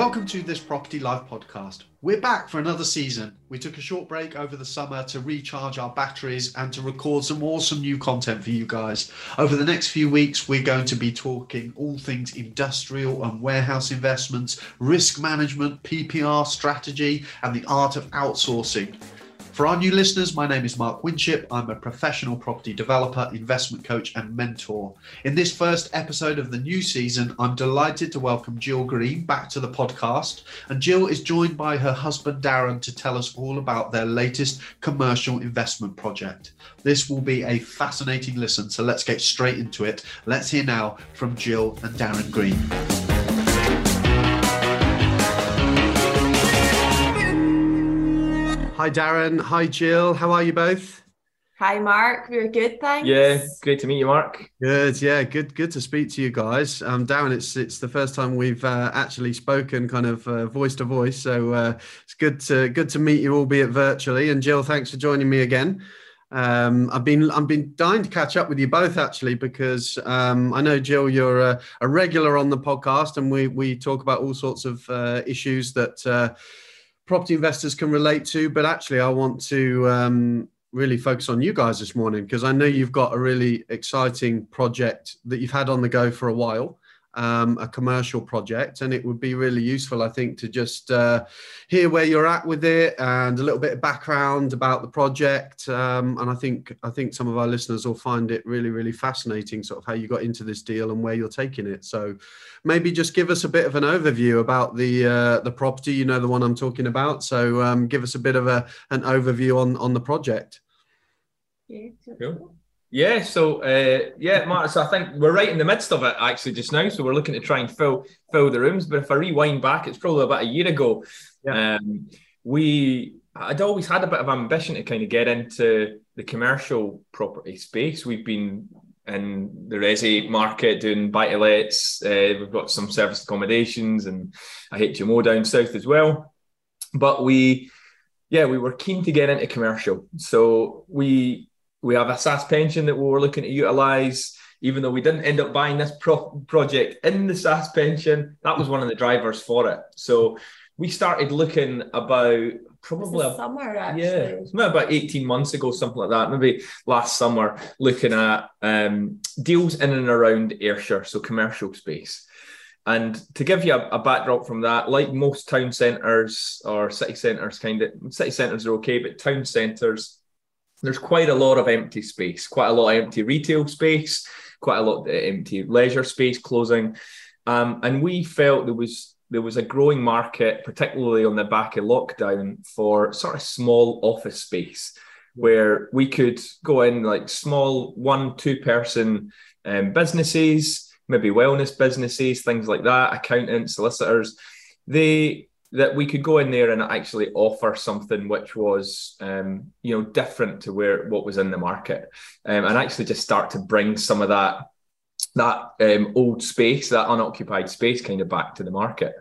Welcome to this Property Life podcast. We're back for another season. We took a short break over the summer to recharge our batteries and to record some awesome new content for you guys. Over the next few weeks, we're going to be talking all things industrial and warehouse investments, risk management, PPR strategy, and the art of outsourcing. For our new listeners, my name is Mark Winship. I'm a professional property developer, investment coach, and mentor. In this first episode of the new season, I'm delighted to welcome Jill Green back to the podcast. And Jill is joined by her husband, Darren, to tell us all about their latest commercial investment project. This will be a fascinating listen, so let's get straight into it. Let's hear now from Jill and Darren Green. Hi, Darren. Hi, Jill. How are you both? Hi, Mark. We're good, thanks. Yeah, great to meet you, Mark. Good. Yeah, good. Good to speak to you guys. Um, Darren, it's it's the first time we've uh, actually spoken, kind of uh, voice to voice. So uh, it's good to good to meet you, albeit virtually. And Jill, thanks for joining me again. Um, I've been I've been dying to catch up with you both actually because um, I know Jill, you're a, a, regular on the podcast, and we we talk about all sorts of uh, issues that uh, property investors can relate to. But actually, I want to um, really focus on you guys this morning because I know you've got a really exciting project that you've had on the go for a while um, a commercial project, and it would be really useful, I think, to just uh, hear where you're at with it and a little bit of background about the project. Um, and I think I think some of our listeners will find it really, really fascinating, sort of how you got into this deal and where you're taking it. So maybe just give us a bit of an overview about the uh, the property. You know, the one I'm talking about. So um, give us a bit of a an overview on on the project. Yeah. Cool. Yeah, so uh, yeah, Mark. So I think we're right in the midst of it actually just now. So we're looking to try and fill fill the rooms. But if I rewind back, it's probably about a year ago. Yeah. Um, we I'd always had a bit of ambition to kind of get into the commercial property space. We've been in the resi market doing buy to lets. Uh, we've got some service accommodations and a HMO down south as well. But we, yeah, we were keen to get into commercial. So we we have a SSAS pension that we were looking to utilise. Even though we didn't end up buying this pro- project in the SSAS pension, that was one of the drivers for it. So we started looking about probably a, summer actually. Yeah, maybe about 18 months ago, something like that. Maybe last summer, looking at um, deals in and around Ayrshire, so commercial space. And to give you a, a, backdrop from that, like most town centres or city centres, kind of city centres are okay, but town centres there's quite a lot of empty space, quite a lot of empty retail space, quite a lot of empty leisure space closing. Um, and we felt there was there was a growing market, particularly on the back of lockdown, for sort of small office space where we could go in like small one, two person um, businesses, maybe wellness businesses, things like that, accountants, solicitors. They that we could go in there and actually offer something which was um, you know different to where what was in the market. Um, and actually just start to bring some of that that um, old space that unoccupied space kind of back to the market.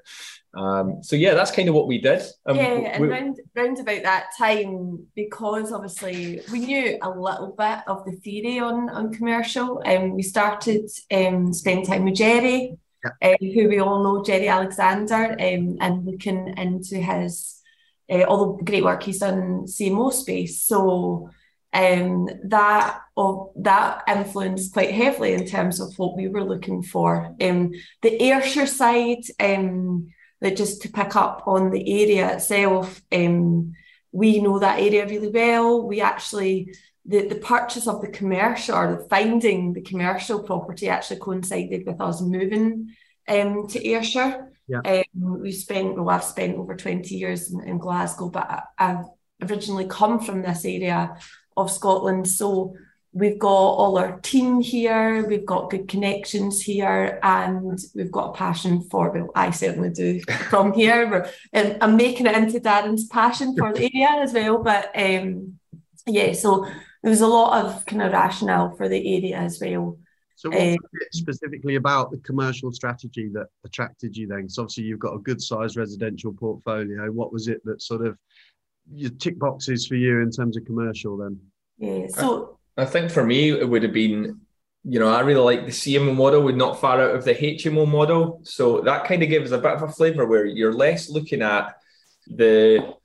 Um, so yeah that's kind of what we did. Um, yeah and we, round, round about that time because obviously we knew a little bit of the theory on on commercial and um, we started um, spending time with jerry yeah. uh, who we all know, Jerry Alexander, um, and looking into his uh, all the great work he's done in CMO space. So um, that that influenced quite heavily in terms of what we were looking for. Um, the Ayrshire side, um, just to pick up on the area itself, um, we know that area really well. We actually the, the purchase of the commercial or the finding the commercial property actually coincided with us moving um, to Ayrshire. Yeah. Um, we spent, well, I've spent over 20 years in, in Glasgow, but I, I've originally come from this area of Scotland. So we've got all our team here, we've got good connections here, and we've got a passion for, well, I certainly do from here. And I'm making it into Darren's passion for the area as well. But um, yeah, so there was a lot of kind of rationale for the area as well. So, what um, specifically about the commercial strategy that attracted you then? Because obviously you've got a good sized residential portfolio. What was it that sort of your tick boxes for you in terms of commercial then? Yeah, so I, I think for me it would have been you know, I really like the CMO model. We're not far out of the HMO model. So that kind of gives a bit of a flavor where you're less looking at the,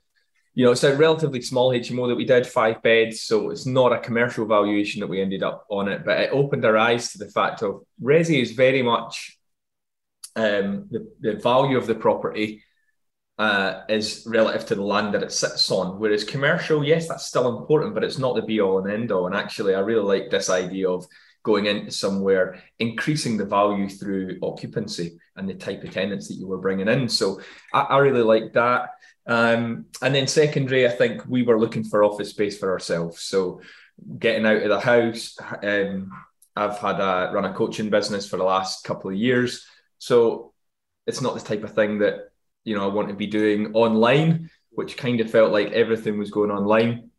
you know, it's a relatively small HMO that we did, five beds. So it's not a commercial valuation that we ended up on it, but it opened our eyes to the fact of Resi is very much um, the, the value of the property uh, is relative to the land that it sits on. Whereas commercial, yes, that's still important, but it's not the be all and end all. And actually, I really like this idea of going into somewhere, increasing the value through occupancy and the type of tenants that you were bringing in. So I, I really like that. Um, and then secondary, I think we were looking for office space for ourselves. So getting out of the house, um, I've had a run a coaching business for the last couple of years. So it's not the type of thing that you know I want to be doing online, which kind of felt like everything was going online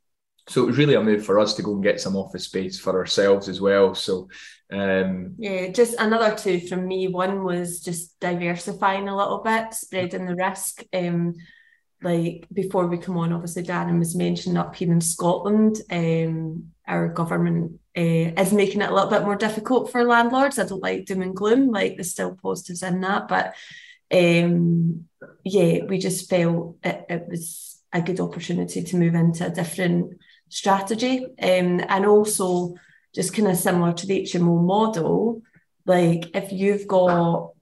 so it was really a move for us to go and get some office space for ourselves as well. So um, yeah, just another two from me. One was just diversifying a little bit, spreading the risk. Um, like before we come on, obviously Darren was mentioning up here in Scotland, um, our government uh, is making it a little bit more difficult for landlords. I don't like doom and gloom, like there's still positives in that, but um, yeah, we just felt it, it was a good opportunity to move into a different strategy. Um, and also, just kind of similar to the HMO model, like if you've got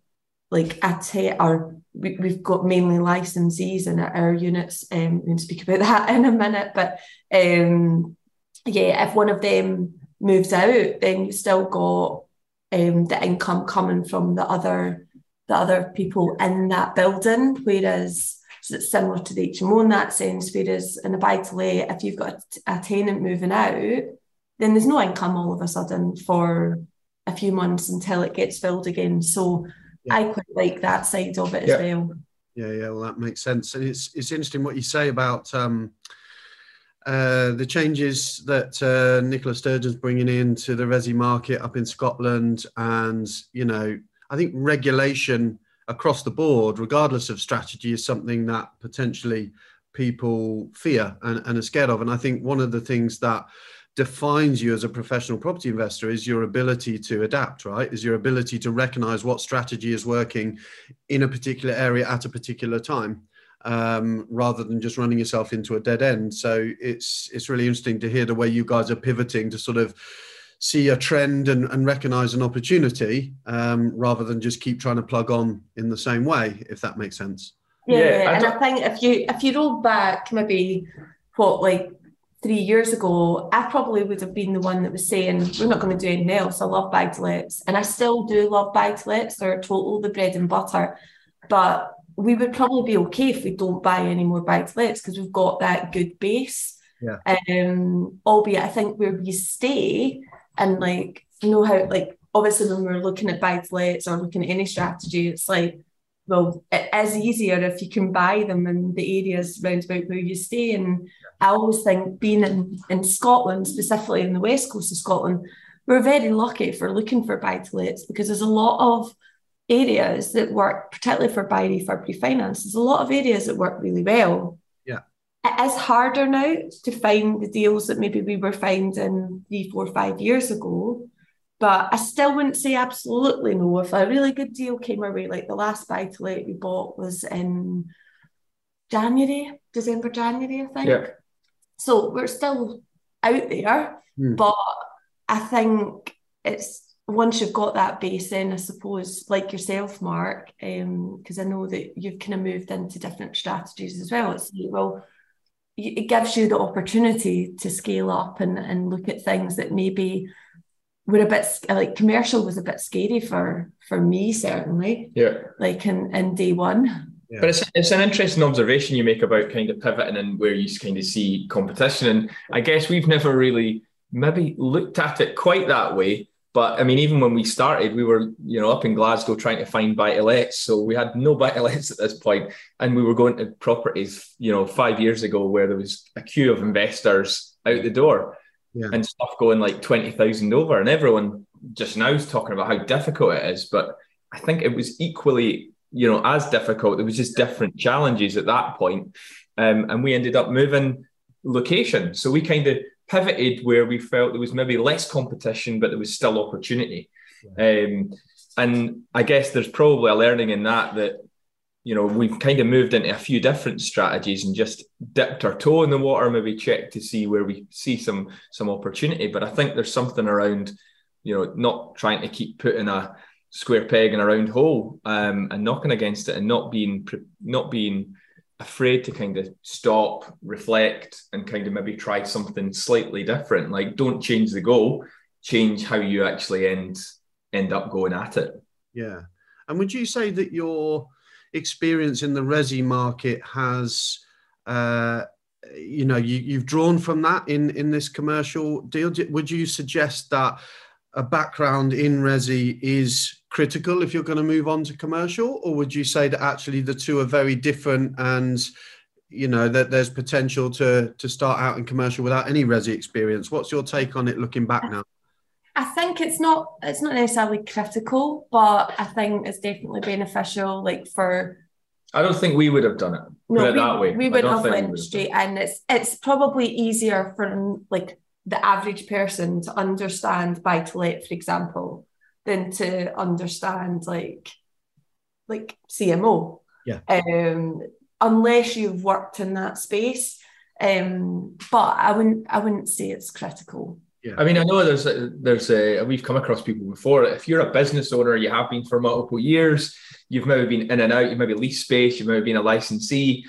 like a te- or we, we've got mainly licensees in our units. Um, we can speak about that in a minute, but um, yeah, if one of them moves out, then you've still got um, the income coming from the other the other people in that building, whereas so it's similar to the HMO in that sense. Whereas in a buy to let, if you've got a, a tenant moving out, then there's no income all of a sudden for a few months until it gets filled again. So yeah. I quite like that side of it yeah. as well. Yeah, yeah, well, that makes sense. And it's it's interesting what you say about um, uh, the changes that uh, Nicola Sturgeon's bringing into the resi market up in Scotland, and you know, I think regulation across the board, regardless of strategy, is something that potentially people fear and, and are scared of. And I think one of the things that defines you as a professional property investor is your ability to adapt, right? Is your ability to recognize what strategy is working in a particular area at a particular time. Um, rather than just running yourself into a dead end. So it's it's really interesting to hear the way you guys are pivoting to sort of see a trend and, and recognize an opportunity um, rather than just keep trying to plug on in the same way, if that makes sense. Yeah, yeah and I think if you if you roll back maybe what like three years ago, I probably would have been the one that was saying we're not going to do anything else. I love buy to lets, and I still do love buy to lets. They're total the bread and butter, but we would probably be okay if we don't buy any more buy to lets because we've got that good base. Yeah. Um, albeit I think where we stay and like know how like obviously when we're looking at buy to lets or looking at any strategy, it's like well, it is easier if you can buy them in the areas round about where you stay. And I always think being in, in Scotland, specifically in the west coast of Scotland, we're very lucky for looking for buy to lets because there's a lot of areas that work, particularly for buy refurb refinance, there's a lot of areas that work really well it is harder now to find the deals that maybe we were finding three, four, five years ago. But I still wouldn't say absolutely no. If a really good deal came our way, like the last buy to let we bought was in January, December, January, I think. Yeah. So we're still out there, mm. but I think it's once you've got that base in, I suppose, like yourself, Mark, because um, I know that you've kind of moved into different strategies as well. It's like, well, it gives you the opportunity to scale up and, and look at things that maybe were a bit like commercial was a bit scary for for me certainly yeah like in in day one yeah. But it's, it's an interesting observation you make about kind of pivoting and where you kind of see competition. And I guess we've never really maybe looked at it quite that way. But I mean, even when we started, we were, you know, up in Glasgow trying to find buy to lets. So we had no buy to lets at this point, and we were going to properties, you know, five years ago where there was a queue of investors out the door, yeah. and stuff going like twenty thousand over, and everyone just now is talking about how difficult it is. But I think it was equally, you know, as difficult. There was just different challenges at that point, um, and we ended up moving location. So we kind of pivoted where we felt there was maybe less competition, but there was still opportunity. Yeah. Um, and I guess there's probably a learning in that that you know we've kind of moved into a few different strategies and just dipped our toe in the water, maybe checked to see where we see some some opportunity. But I think there's something around you know not trying to keep putting a square peg in a round hole um, and knocking against it and not being not being afraid to kind of stop, reflect, and kind of maybe try something slightly different. Like don't change the goal, change how you actually end end up going at it. Yeah. And would you say that your experience in the resi market has uh, you know you, you've drawn from that in in this commercial deal would you suggest that a background in resi is critical if you're going to move on to commercial or would you say that actually the two are very different and you know that there's potential to to start out in commercial without any resi experience what's your take on it looking back now I think it's not it's not necessarily critical, but I think it's definitely beneficial. Like for, I don't think we would have done it. No, Put it we, that way. We would have went straight, and it's it's probably easier for like the average person to understand buy to let, for example, than to understand like like CMO. Yeah. Um, unless you've worked in that space. Um, but I wouldn't I wouldn't say it's critical. Yeah. I mean, I know there's a, there's a we've come across people before. If you're a business owner, you have been for multiple years. You've maybe been in and out. You've maybe leased space. You've maybe been a licensee,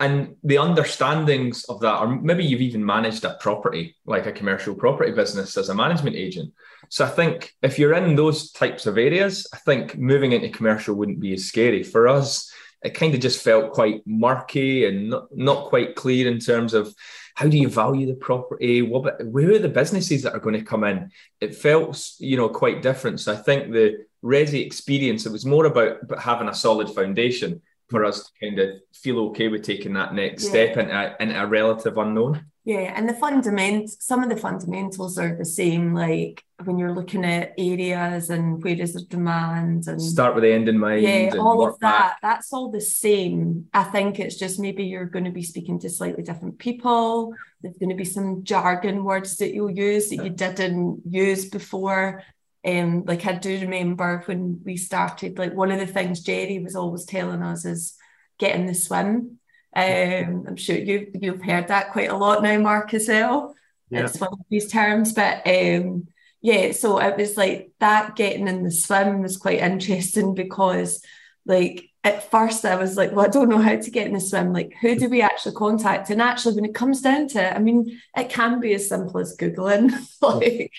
and the understandings of that, or maybe you've even managed a property, like a commercial property business, as a management agent. So I think if you're in those types of areas, I think moving into commercial wouldn't be as scary for us. It kind of just felt quite murky and not, not quite clear in terms of how do you value the property? What where are the businesses that are going to come in? It felt, you know, quite different. So I think the Resi experience, it was more about, about having a solid foundation for us to kind of feel okay with taking that next yeah. step into, into a relative unknown. Yeah, and the fundamentals, some of the fundamentals are the same, like when you're looking at areas and where is the demand and start with the end in mind. Yeah, all of that. Back. That's all the same. I think it's just maybe you're going to be speaking to slightly different people. There's going to be some jargon words that you'll use that you didn't use before. Um, like I do remember when we started, like one of the things Jerry was always telling us is getting the swim um, I'm sure you've you've heard that quite a lot now, Mark, as well. Yeah. It's one of these terms, but um, yeah, so it was like that getting in the swim was quite interesting because like at first I was like, well, I don't know how to get in the swim. Like, who do we actually contact? And actually, when it comes down to it, I mean, it can be as simple as Googling, like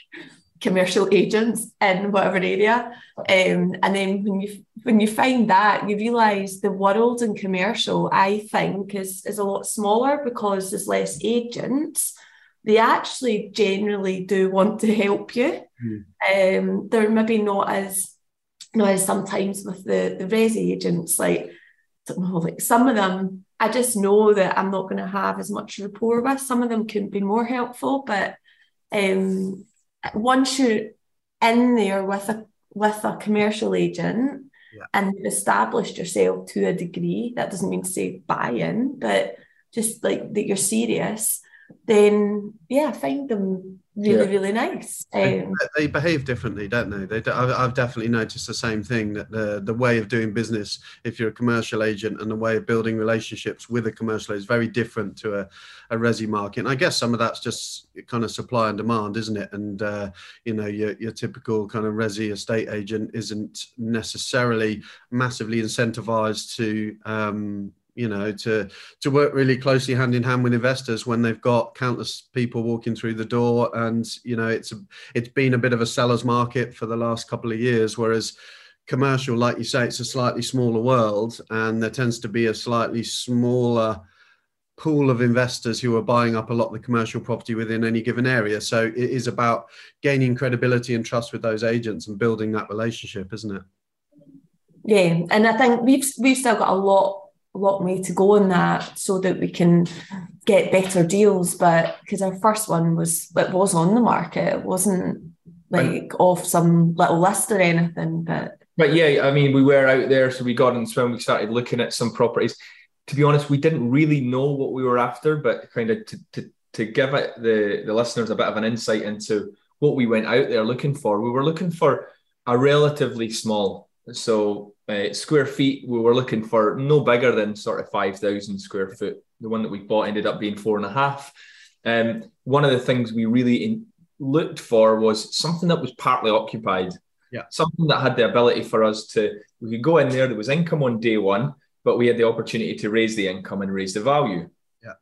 commercial agents in whatever area. Um, and then when you when you find that, you realise the world in commercial, I think, is is a lot smaller because there's less agents. They actually generally do want to help you. Mm. Um, they're maybe not as you know as sometimes with the the resi agents, like I don't know, like some of them. I just know that I'm not going to have as much rapport with. Some of them can be more helpful, but um, once you're in there with a with a commercial agent yeah. and you've established yourself to a degree, that doesn't mean to say buy in, but just like that you're serious, then yeah, find them really yeah. really nice. Um, they behave differently, don't they? They, I've definitely noticed the same thing that the the way of doing business, if you're a commercial agent, and the way of building relationships with a commercial is very different to a, a resi market. And I guess some of that's just kind of supply and demand, isn't it? And uh, you know, your your typical kind of resi estate agent isn't necessarily massively incentivized to um, you know to to work really closely hand in hand with investors when they've got countless people walking through the door. And you know it's a, it's been a bit of a seller's market for the last couple of years whereas commercial like you say it's a slightly smaller world and there tends to be a slightly smaller pool of investors who are buying up a lot of the commercial property within any given area. So it is about gaining credibility and trust with those agents and building that relationship isn't it? Yeah and i think we've we've still got a lot long way to go in that so that we can get better deals. But because our first one was it was on the market, it wasn't like off some little list or anything. But but yeah, I mean, we were out there, so we got in swim. We started looking at some properties. To be honest, we didn't really know what we were after, but kind of to, to to give it the, the listeners a bit of an insight into what we went out there looking for, we were looking for a relatively small, so uh, square feet, we were looking for no bigger than sort of 5,000 square foot. The one that we bought ended up being four and a half. Um, one of the things we really in, looked for was something that was partly occupied. Yeah. Something that had the ability for us to, we could go in there, there was income on day one, but we had the opportunity to raise the income and raise the value. Yeah.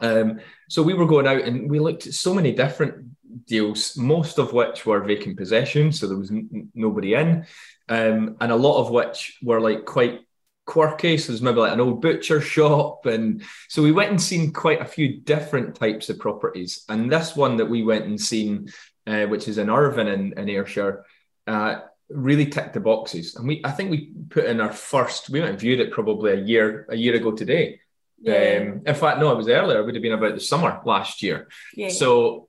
Um, so we were going out and we looked at so many different deals, most of which were vacant possession, so there was n- nobody in, um, and a lot of which were like quite quirky. So there's maybe like an old butcher shop, and so we went and seen quite a few different types of properties. And this one that we went and seen, uh, which is in Irvine in, in Ayrshire, uh, really ticked the boxes. And we, I think we put in our first. We went and viewed it probably a year a year ago today. Yeah. Um, in fact, no, it was earlier. It would have been about the summer last year. yeah. So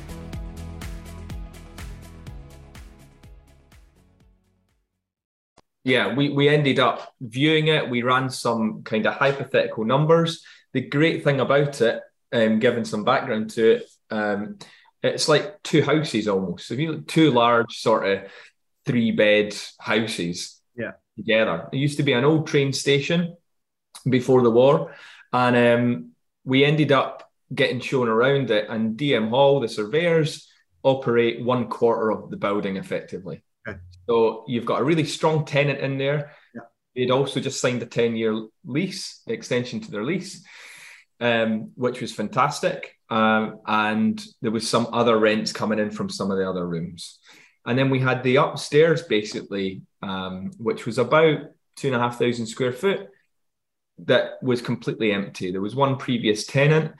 Yeah, we, we ended up viewing it. We ran some kind of hypothetical numbers. The great thing about it, um, given some background to it, um, it's like two houses almost. So if you look two large sort of three bed houses Yeah. together. It used to be an old train station before the war, and um, we ended up getting shown around it. And DM Hall, the surveyors, operate one quarter of the building effectively. So you've got a really strong tenant in there. Yeah. They'd also just signed a 10 year lease, extension to their lease, um, which was fantastic. Um, and there was some other rents coming in from some of the other rooms. And then we had the upstairs, basically, um, which was about two and a half thousand square foot, that was completely empty. There was one previous tenant.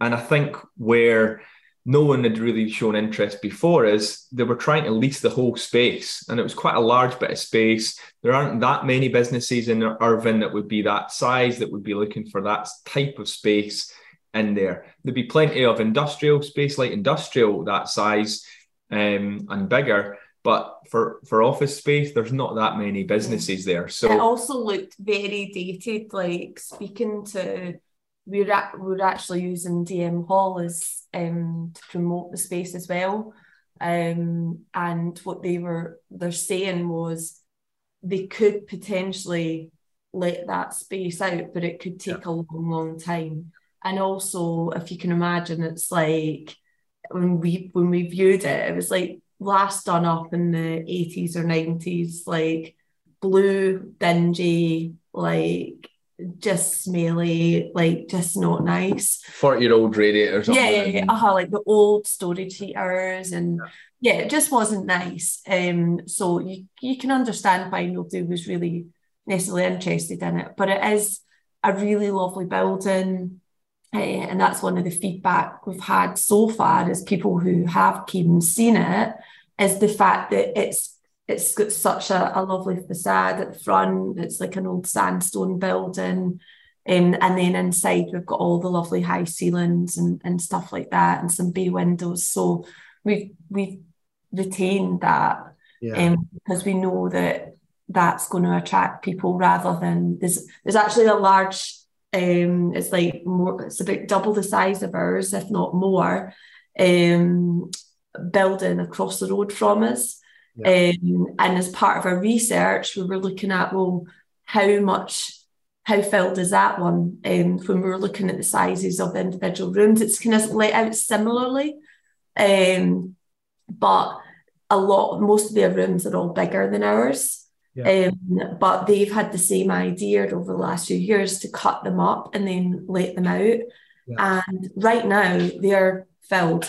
And I think where no one had really shown interest before is they were trying to lease the whole space. And it was quite a large bit of space. There aren't that many businesses in Irvine that would be that size, that would be looking for that type of space in there. There'd be plenty of industrial space, like industrial that size um, and bigger. But for, for office space, there's not that many businesses there. So it also looked very dated. Like speaking to, we're at, we're actually using DM Hall as um to promote the space as well. Um, and what they were they're saying was they could potentially let that space out, but it could take a long, long time. And also, if you can imagine, it's like when we when we viewed it, it was like last done up in the 80s or 90s, like blue, dingy, like just smelly, like just not nice. 40 year old radiators. Yeah, yeah, yeah. Uh-huh, like the old storage heaters and yeah, it just wasn't nice. Um, so you you can understand why nobody was really necessarily interested in it, but it is a really lovely building. Uh, and that's one of the feedback we've had so far as people who have came and seen it is the fact that it's it's got such a, a lovely facade at the front. It's like an old sandstone building. Um, and then inside we've got all the lovely high ceilings and, and stuff like that and some bay windows. So we've we've retained that Yeah. um, because we know that that's going to attract people rather than there's there's actually a large um it's like more it's about double the size of ours if not more um building across the road from us um, and as part of our research we were looking at well how much how filled is that one um, when we were looking at the sizes of the individual rooms it's kind of laid out similarly Um, but a lot, most of their rooms are all bigger than ours. Yeah. Um, but they've had the same idea over the last few years to cut them up and then let them out. Yeah. And right now they're filled.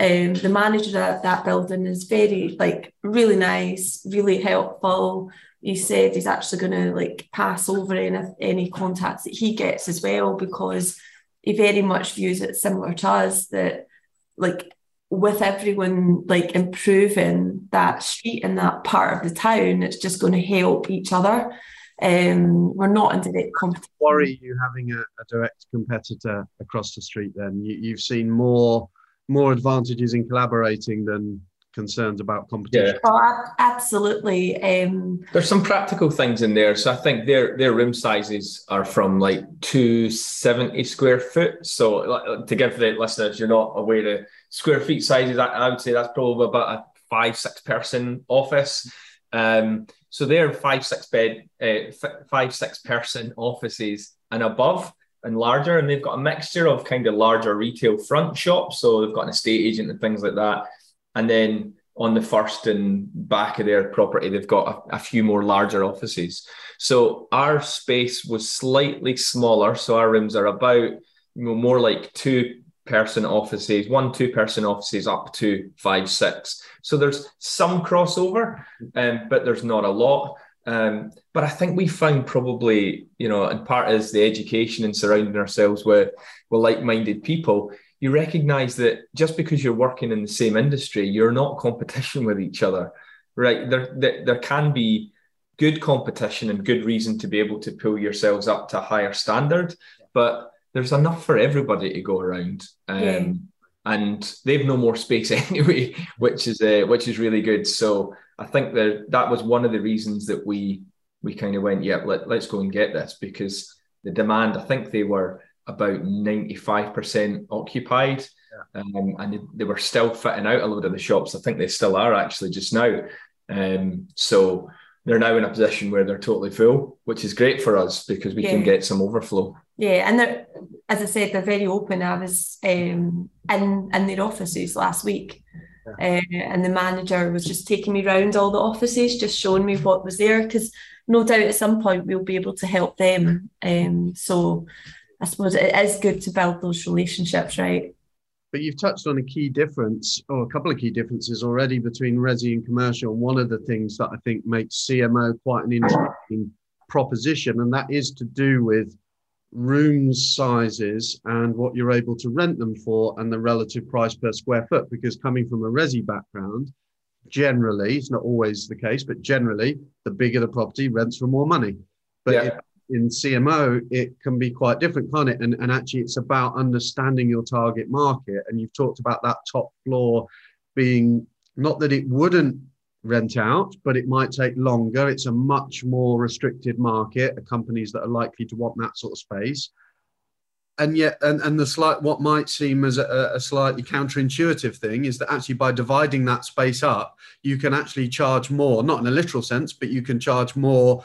Um, the manager at that building is very like really nice, really helpful. He said he's actually going to like pass over any any contacts that he gets as well because he very much views it similar to us that like with everyone like improving that street and that part of the town, it's just going to help each other. Um, we're not in direct competition. Worry you having a, a, direct competitor across the street. Then you, you've seen more more advantages in collaborating than concerns about competition. Yeah. Oh, absolutely. Um, There's some practical things in there. So I think their their room sizes are from like 270 square foot. So to give the listeners, you're not aware of square feet sizes, I, I would say that's probably about a five, six person office. Um, so they're five, six bed, uh, five, six person offices and above and larger. And they've got a mixture of kind of larger retail front shops. So they've got an estate agent and things like that. And then on the first and back of their property, they've got a, a few more larger offices. So our space was slightly smaller. So our rooms are about you know, more like two person offices, one, two person offices up to five, six. So there's some crossover, um, but there's not a lot. Um, but I think we found probably, you know, and part is the education and surrounding ourselves with, with like minded people you recognize that just because you're working in the same industry, you're not competition with each other, right? There, there, there can be good competition and good reason to be able to pull yourselves up to a higher standard, but there's enough for everybody to go around. Um, yeah. And they've no more space anyway, which is uh, which is really good. So I think that that was one of the reasons that we we kind of went, yeah, let, let's go and get this because the demand. I think they were about 95% occupied. Yeah. Um, and they were still fitting out a load of the shops. I think they still are actually just now. Um, so they're now in a position where they're totally full, which is great for us because we yeah. can get some overflow. Yeah, and as I said, they're very open. I was um, in in their offices last week, yeah. uh, and the manager was just taking me around all the offices, just showing me what was there. Because no doubt at some point we'll be able to help them. Um, so I suppose it is good to build those relationships, right? But you've touched on a key difference, or a couple of key differences already between resi and commercial. And one of the things that I think makes CMO quite an interesting proposition, and that is to do with room sizes and what you're able to rent them for and the relative price per square foot. Because coming from a resi background, generally, it's not always the case, but generally, the bigger the property, rents for more money. But yeah in CMO, it can be quite different, can't it? And, and actually, it's about understanding your target market. And you've talked about that top floor being not that it wouldn't rent out, but it might take longer. It's a much more restricted market, companies that are likely to want that sort of space. And yet, and, and the slight, what might seem as a, a slightly counterintuitive thing is that actually by dividing that space up, you can actually charge more, not in a literal sense, but you can charge more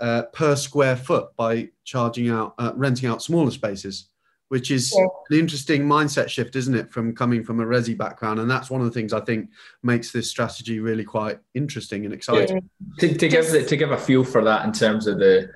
uh, per square foot by charging out, uh, renting out smaller spaces, which is yeah. an interesting mindset shift, isn't it, from coming from a resi background? And that's one of the things I think makes this strategy really quite interesting and exciting. Yeah. To, to give to give a feel for that in terms of the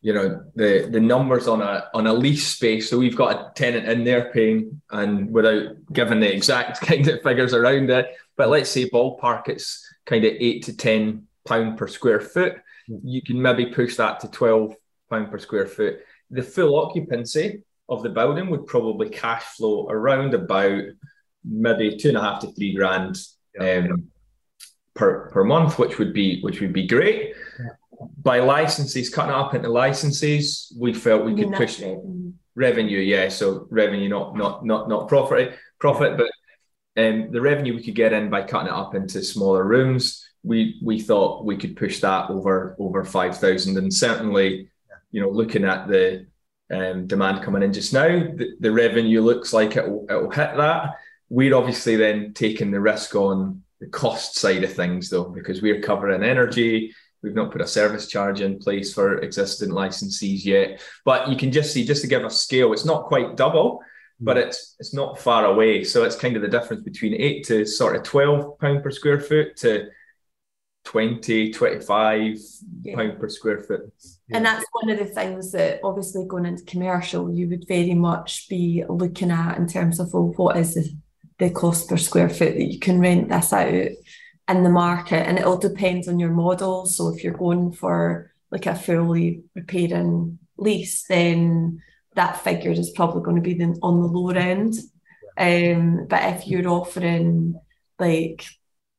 you know the the numbers on a on a lease space so we've got a tenant in there paying and without giving the exact kind of figures around it but let's say ballpark it's kind of eight to ten pound per square foot hmm. you can maybe push that to 12 pound per square foot. The full occupancy of the building would probably cash flow around about maybe two and a half to three grand um, per per month, which would be which would be great. Yeah. By licenses, cutting it up into licenses, we felt we could push revenue. revenue. Yeah, so revenue, not not not not profit profit, but um, the revenue we could get in by cutting it up into smaller rooms we we thought we could push that over over five thousand, and certainly, you know, looking at the um, demand coming in just now, the, the revenue looks like it will, it will hit that. We're obviously then taking the risk on the cost side of things, though, because we're covering energy. We've not put a service charge in place for existing licensees yet, but you can just see, just to give a scale, it's not quite double, but it's it's not far away. So it's kind of the difference between eight to sort of 12 pound per square foot to 20, 25 yeah. pound per square foot. And that's one of the things that obviously going into commercial, you would very much be looking at in terms of well, what is the, the cost per square foot that you can rent this out in the market. And it all depends on your model. So if you're going for like a fully repairing lease, then that figure is probably going to be the, on the lower end. Um, but if you're offering like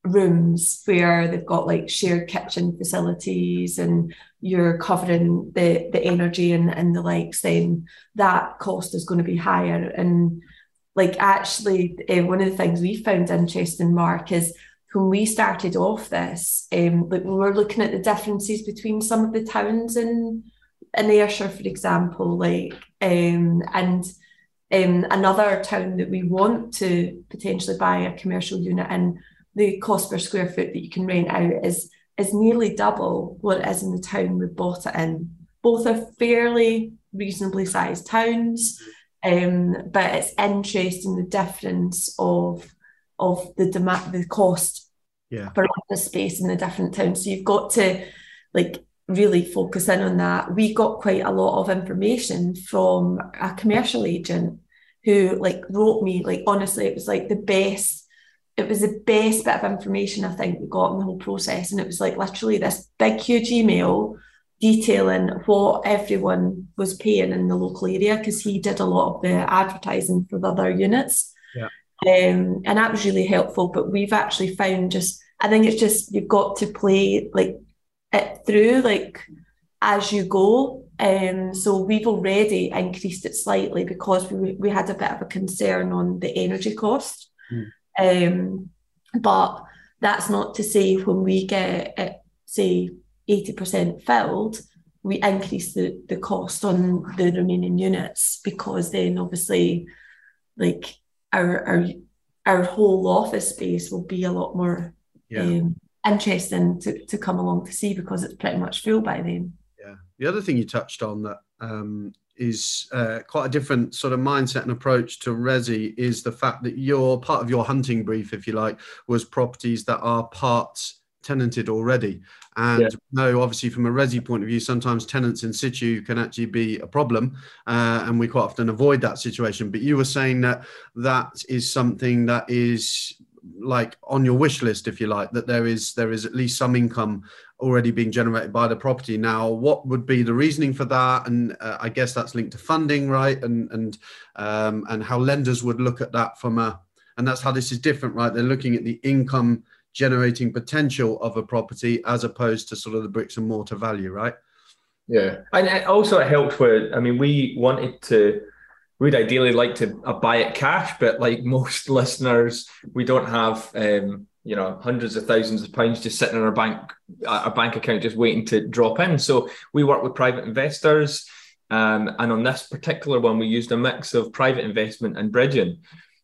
rooms where they've got like shared kitchen facilities and you're covering the the energy and, and the likes then that cost is going to be higher. And like actually uh, one of the things we found interesting mark is when we started off this um like we were looking at the differences between some of the towns in in Ayrshire for example like um and um, another town that we want to potentially buy a commercial unit in the cost per square foot that you can rent out is is nearly double what it is in the town we bought it in. Both are fairly reasonably sized towns, um, but it's interesting the difference of of the demand, the cost yeah. for the space in the different towns. So you've got to like really focus in on that. We got quite a lot of information from a commercial agent who like wrote me like honestly it was like the best it was the best bit of information I think we got in the whole process. And it was like literally this big, huge email detailing what everyone was paying in the local area because he did a lot of the advertising for the other units. Yeah. Um, and that was really helpful. But we've actually found just, I think it's just you've got to play like it through, like as you go. Um, so we've already increased it slightly because we, we had a bit of a concern on the energy cost. Mm. Um, but that's not to say when we get it, say, 80% filled, we increase the, the cost on the remaining units because then obviously like our our our whole office space will be a lot more yeah. um, interesting to, to come along to see because it's pretty much full by then. Yeah. The other thing you touched on that um, is uh, quite a different sort of mindset and approach to resi is the fact that your part of your hunting brief, if you like, was properties that are parts tenanted already. And yeah. no, obviously, from a resi point of view, sometimes tenants in situ can actually be a problem, uh, and we quite often avoid that situation. But you were saying that that is something that is like on your wish list, if you like, that there is there is at least some income already being generated by the property. Now, what would be the reasoning for that? And uh, I guess that's linked to funding, right? And and um, and how lenders would look at that from a and that's how this is different, right? They're looking at the income generating potential of a property as opposed to sort of the bricks and mortar value, right? Yeah, and also it helped with. I mean, we wanted to. We'd ideally like to uh, buy it cash, but like most listeners, we don't have um, you know hundreds of thousands of pounds just sitting in our bank our bank account just waiting to drop in. So we work with private investors um, and on this particular one we used a mix of private investment and bridging.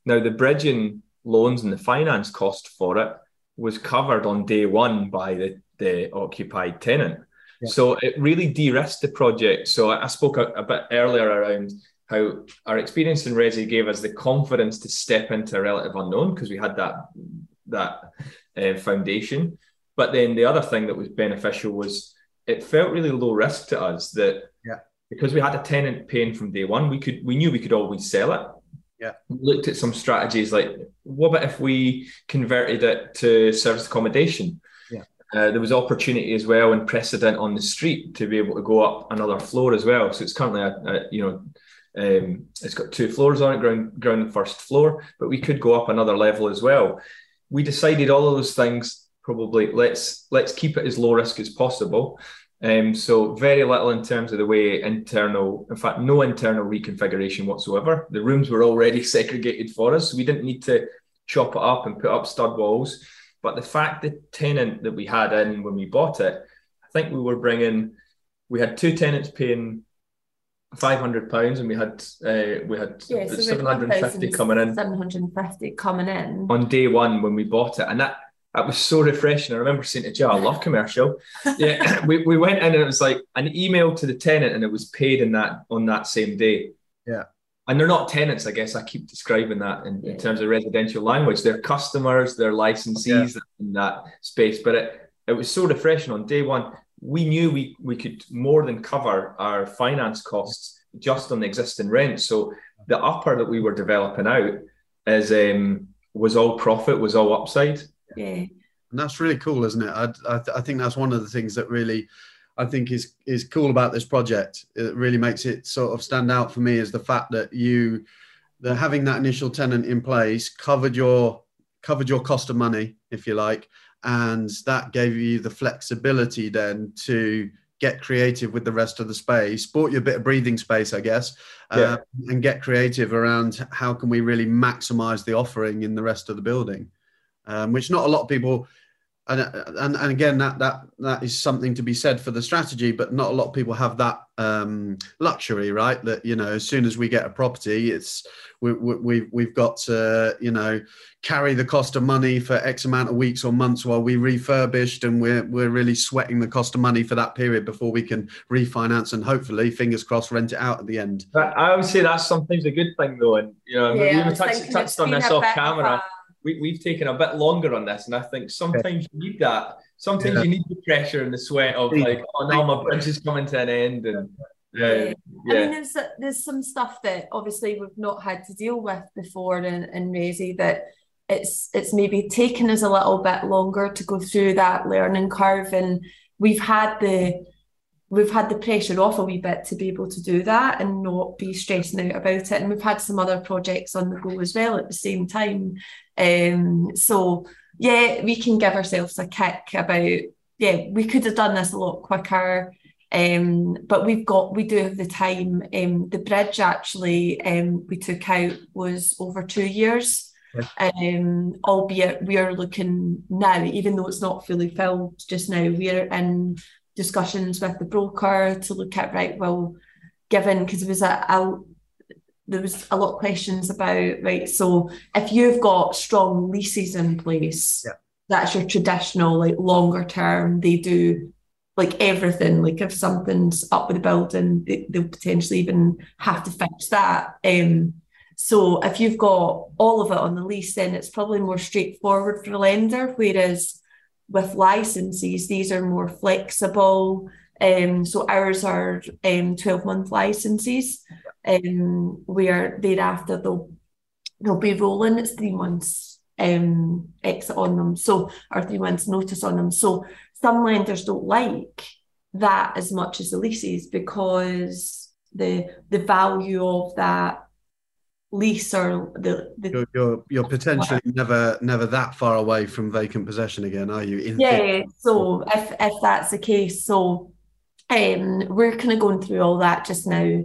Now the bridging loans and the finance cost for it was covered on day one by the, the occupied tenant. Yeah. so it really de-risked the project. So i, I spoke a, a bit earlier around how our experience in Resi gave us the confidence to step into a relative unknown because we had that that uh, foundation. But then the other thing that was beneficial was it felt really low risk to us that yeah. because we had a tenant paying from day one, we could we knew we could always sell it. Yeah. We looked at some strategies like what about if we converted it to service accommodation? Yeah. Uh, there was opportunity as well and precedent on the street to be able to go up another floor as well. So it's currently a, a you know um, it's got two floors on it, ground ground and first floor, but we could go up another level as well we decided all of those things probably let's let's keep it as low risk as possible. Um, so very little in terms of the way internal, in fact, no internal reconfiguration whatsoever. The rooms were already segregated for us, we didn't need to chop it up and put up stud walls. But the fact the tenant that we had in when we bought it, I think we were bringing, we had two tenants paying five hundred pounds, and we had uh, we had yeah, so seven hundred and fifty coming in. Seven hundred and fifty coming in on day one when we bought it, and that that was so refreshing. I remember saying to Joe, "I love commercial." yeah, we, we went in and it was like an email to the tenant, and it was paid in that on that same day. Yeah. and they're not tenants, I guess. I keep describing that in, in terms of residential language. They're customers, they're licensees yeah. in that space. But it, it was so refreshing on day one. We knew we, we could more than cover our finance costs just on the existing rent. So the upper that we were developing out is um, was all profit, was all upside. Yeah. And that's really cool, isn't it? I, I, I think that's one of the things that really I think is is cool about this project. It really makes it sort of stand out for me is the fact that you, the having that initial tenant in place covered your covered your cost of money, if you like, and that gave you the flexibility then to get creative with the rest of the space bought you a bit of breathing space i guess yeah. uh, and get creative around how can we really maximize the offering in the rest of the building um, which not a lot of people and, and and again that that that is something to be said for the strategy but not a lot of people have that um, luxury right? That you know as soon as we get a property it's we, we, we've got to you know carry the cost of money for x amount of weeks or months while we refurbished and we're we're really sweating the cost of money for that period before we can refinance and hopefully fingers crossed rent it out at the end. I would say that's sometimes a good thing though and you know yeah, we touched, touched on this off camera we, we've taken a bit longer on this, and I think sometimes you need that. Sometimes yeah. you need the pressure and the sweat of like, oh no, my bridge is coming to an end, and yeah, yeah. I mean, there's there's some stuff that obviously we've not had to deal with before in in Resi that it's it's maybe taken us a little bit longer to go through that learning curve, and we've had the we've had the pressure off a wee bit to be able to do that and not be stressing out about it. And we've had some other projects on the go as well at the same time. Um, so yeah, we can give ourselves a kick about yeah, we could have done this a lot quicker. Um, but we've got we do have the time. Um, the bridge actually um, we took out was over two years. Um, albeit we are looking now, even though it's not fully filled just now, we're in discussions with the broker to look at right well given because there was a, a, there was a lot of questions about right so if you've got strong leases in place yeah. that's your traditional like longer term they do like everything like if something's up with the building they, will potentially even have to fix that um so if you've got all of it on the lease then it's probably more straightforward for the lender whereas with licenses, these are more flexible. Um, so ours are um, 12 month licenses, um, where thereafter they'll they'll be rolling. It's three months um, exit on them, so or three months notice on them. So some lenders don't like that as much as the leases because the the value of that lease or the, the you're, you're, you're potentially never never that far away from vacant possession again are you In yeah so if if that's the case so um we're kind of going through all that just now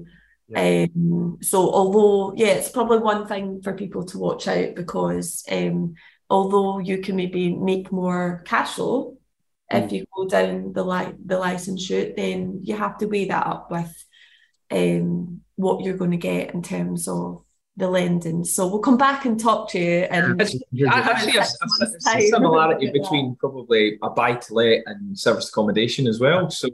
yeah. um so although yeah it's probably one thing for people to watch out because um although you can maybe make more cash flow mm. if you go down the li- the license route then you have to weigh that up with um what you're going to get in terms of the lending. So we'll come back and talk to you. And I see a, a, a, similarity between probably a buy to let and service accommodation as well. So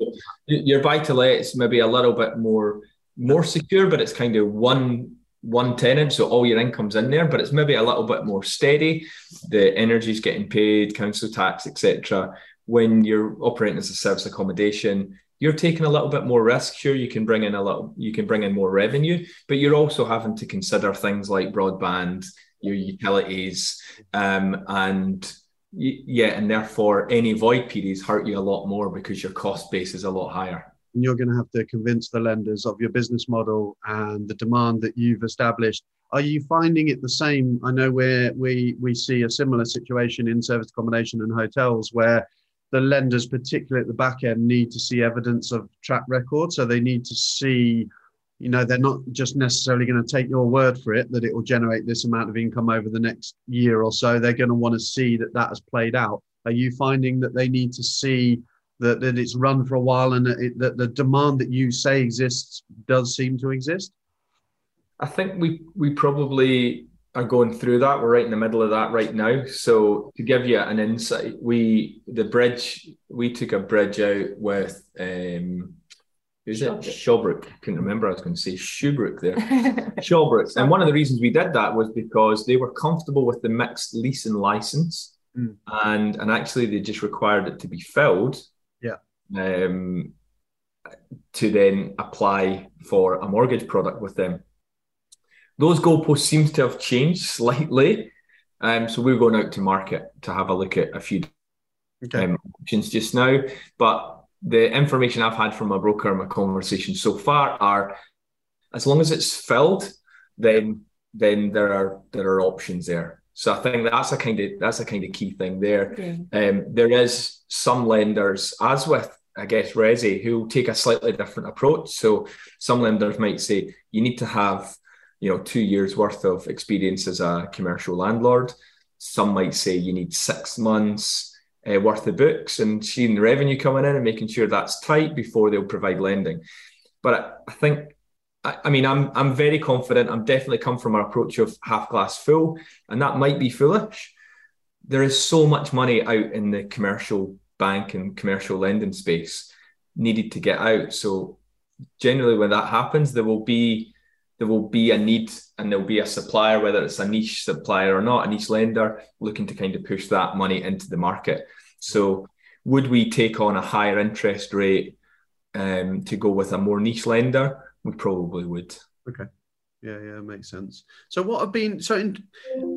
your buy to let is maybe a little bit more more secure, but it's kind of one one tenant, so all your income's in there, but it's maybe a little bit more steady. The energy's getting paid, council tax, etc. When you're operating as a service accommodation, you're taking a little bit more risk. Sure, you can bring in a little, you can bring in more revenue, but you're also having to consider things like broadband, your utilities, um, and yeah, and therefore any void periods hurt you a lot more because your cost base is a lot higher. And you're going to have to convince the lenders of your business model and the demand that you've established. Are you finding it the same? I know where we we see a similar situation in service accommodation and hotels where the lenders, particularly at the back end, need to see evidence of track record. So they need to see, you know, they're not just necessarily going to take your word for it that it will generate this amount of income over the next year or so. They're going to want to see that that has played out. Are you finding that they need to see that, that it's run for a while and that, it, that the demand that you say exists does seem to exist? I think we we probably are going through that. We're right in the middle of that right now. So to give you an insight, we the bridge we took a bridge out with um, Who's it? Shawbrook. Couldn't remember. I was going to say Shubrook there. Shawbrook. And one of the reasons we did that was because they were comfortable with the mixed lease and license, mm. and and actually they just required it to be filled. Yeah. Um, to then apply for a mortgage product with them. Those goalposts seems to have changed slightly. Um, so we're going out to market to have a look at a few okay. um, options just now. But the information I've had from my broker and my conversations so far are as long as it's filled, then then there are there are options there. So I think that's a kind of that's a kind of key thing there. Um, there is some lenders, as with I guess Resi, who take a slightly different approach. So some lenders might say you need to have you know two years worth of experience as a commercial landlord. Some might say you need six months uh, worth of books and seeing the revenue coming in and making sure that's tight before they'll provide lending. But I, I think, I, I, mean, I'm I'm very confident. I'm definitely come from an approach of half glass full, and that might be foolish. There is so much money out in the commercial bank and commercial lending space needed to get out. So generally, when that happens, there will be there will be a need and there'll be a supplier, whether it's a niche supplier or not, a niche lender looking to kind of push that money into the market. So, would we take on a higher interest rate um, to go with a more niche lender? We probably would. Okay. Yeah, yeah, makes sense. So, what have been so in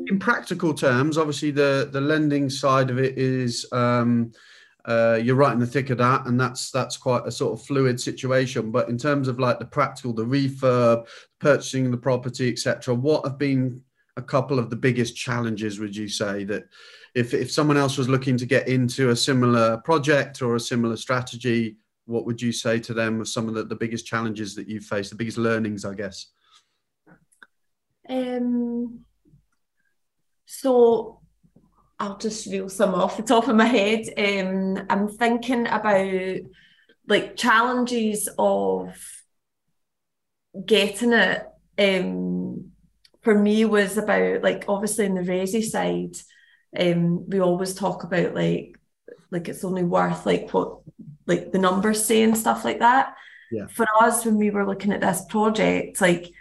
in practical terms? Obviously, the the lending side of it is um, uh, you're right in the thick of that, and that's that's quite a sort of fluid situation. But in terms of like the practical, the refurb, purchasing the property, etc., what have been a couple of the biggest challenges? Would you say that if if someone else was looking to get into a similar project or a similar strategy, what would you say to them? Of some of the, the biggest challenges that you've faced, the biggest learnings, I guess. Um. So I'll just reel some off the top of my head. Um, I'm thinking about like challenges of getting it. Um, for me was about like obviously in the resi side, um, we always talk about like like it's only worth like what like the numbers say and stuff like that. Yeah. For us, when we were looking at this project, like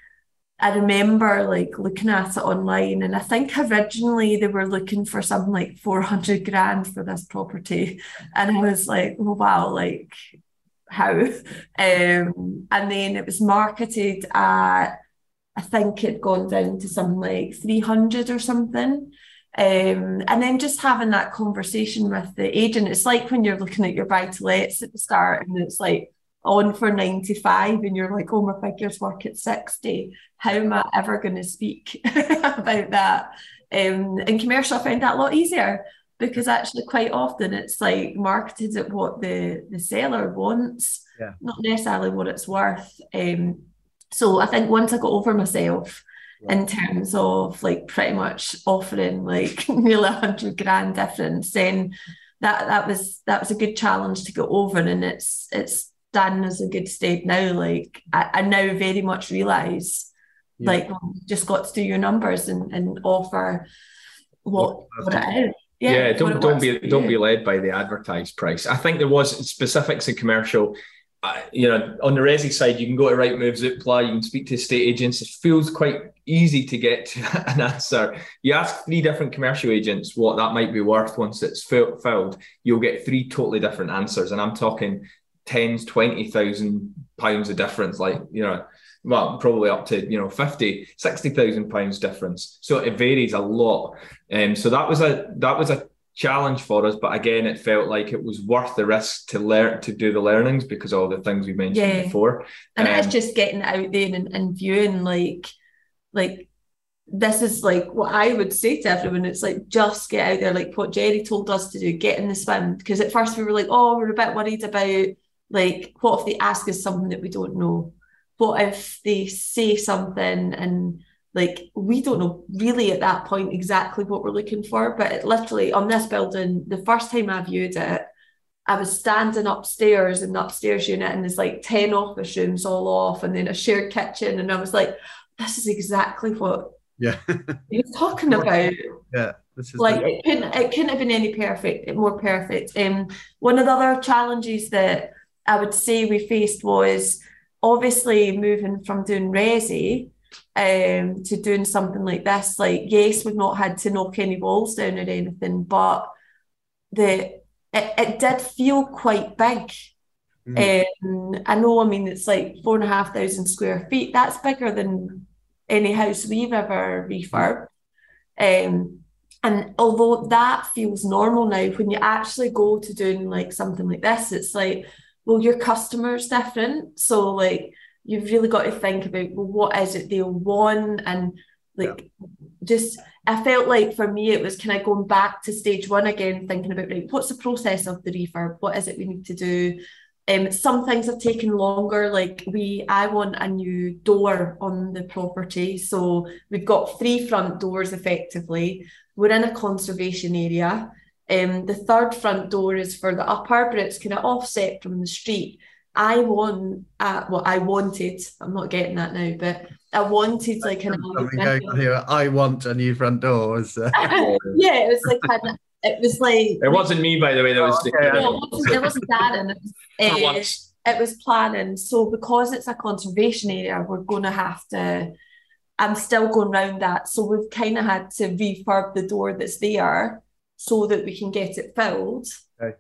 I remember like looking at it online, and I think originally they were looking for something like 400 grand for this property. And I was like, oh, wow, like how? Um, and then it was marketed at, I think it'd gone down to something like 300 or something. Um, and then just having that conversation with the agent, it's like when you're looking at your buy to lets at the start, and it's like, on for 95 and you're like, oh, my figures work at 60. How am I ever going to speak about that? Um, in commercial, I find that a lot easier because actually quite often it's like marketed at what the, the seller wants, yeah. not necessarily what it's worth. Um, so I think once I got over myself in terms of like pretty much offering like nearly a hundred grand difference, then that that was that was a good challenge to get over and it's it's as a good state now. Like I, I now very much realise yeah. like just got to do your numbers and, and offer what what it is. Yeah, yeah don't don't be don't be led by the advertised price. I think there was specifics in commercial. Uh, you know, on the resi side, you can go to Rightmove, Zoopla, you can speak to estate agents. It feels quite easy to get to an answer. You ask three different commercial agents what that might be worth once it's filled, you'll get three totally different answers. And I'm talking tens, twenty thousand pounds of difference, like you know, well, probably up to you know 50, 60,000 pounds difference. So it varies a lot. And um, so that was a that was a challenge for us, but again, it felt like it was worth the risk to learn to do the learnings because all the things we mentioned yeah. before. And um, it's just getting out there and, and viewing like like this is like what I would say to everyone. It's like just get out there, like what Jerry told us to do, get in the swim. Because at first we were like, oh, we're a bit worried about like, what if they ask us something that we don't know? What if they say something and like we don't know really at that point exactly what we're looking for? But it, literally on this building, the first time I viewed it, I was standing upstairs in the upstairs unit and there's like 10 office rooms all off and then a shared kitchen. And I was like, this is exactly what yeah you're talking about. Yeah. This is like it couldn't it couldn't have been any perfect more perfect. Um one of the other challenges that I would say we faced was obviously moving from doing resi um, to doing something like this. Like, yes, we've not had to knock any walls down or anything, but the it, it did feel quite big. Mm. Um, I know, I mean, it's like four and a half thousand square feet. That's bigger than any house we've ever refurbed. Um, and although that feels normal now, when you actually go to doing like something like this, it's like, well, your customer's different. So like you've really got to think about well, what is it they'll want and like yeah. just I felt like for me it was kind of going back to stage one again, thinking about right, what's the process of the refurb? What is it we need to do? Um, some things have taken longer. Like we, I want a new door on the property, so we've got three front doors effectively. We're in a conservation area. Um, the third front door is for the upper, but it's kind of offset from the street. I want, uh, well, I wanted, I'm not getting that now, but I wanted like an. I want a new front door. Was, uh... yeah, it was like kind of, it was like. It wasn't me, by the way. That was. Okay. it wasn't, it wasn't Darren. It was, uh, it was planning. So because it's a conservation area, we're going to have to. I'm still going round that. So we've kind of had to refurb the door that's there so that we can get it filled. Okay.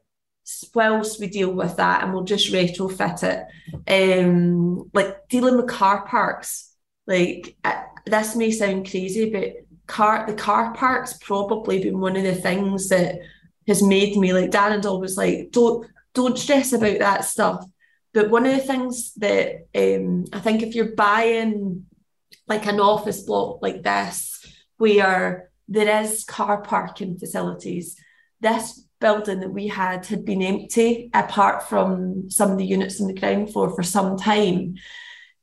Whilst we deal with that, and we'll just retrofit it. Um, like dealing with car parks, like uh, this may sound crazy, but car the car park's probably been one of the things that has made me like Darren's always like, don't don't stress about that stuff. But one of the things that um, I think if you're buying like an office block like this, where there is car parking facilities, this building that we had had been empty apart from some of the units in the ground floor for some time.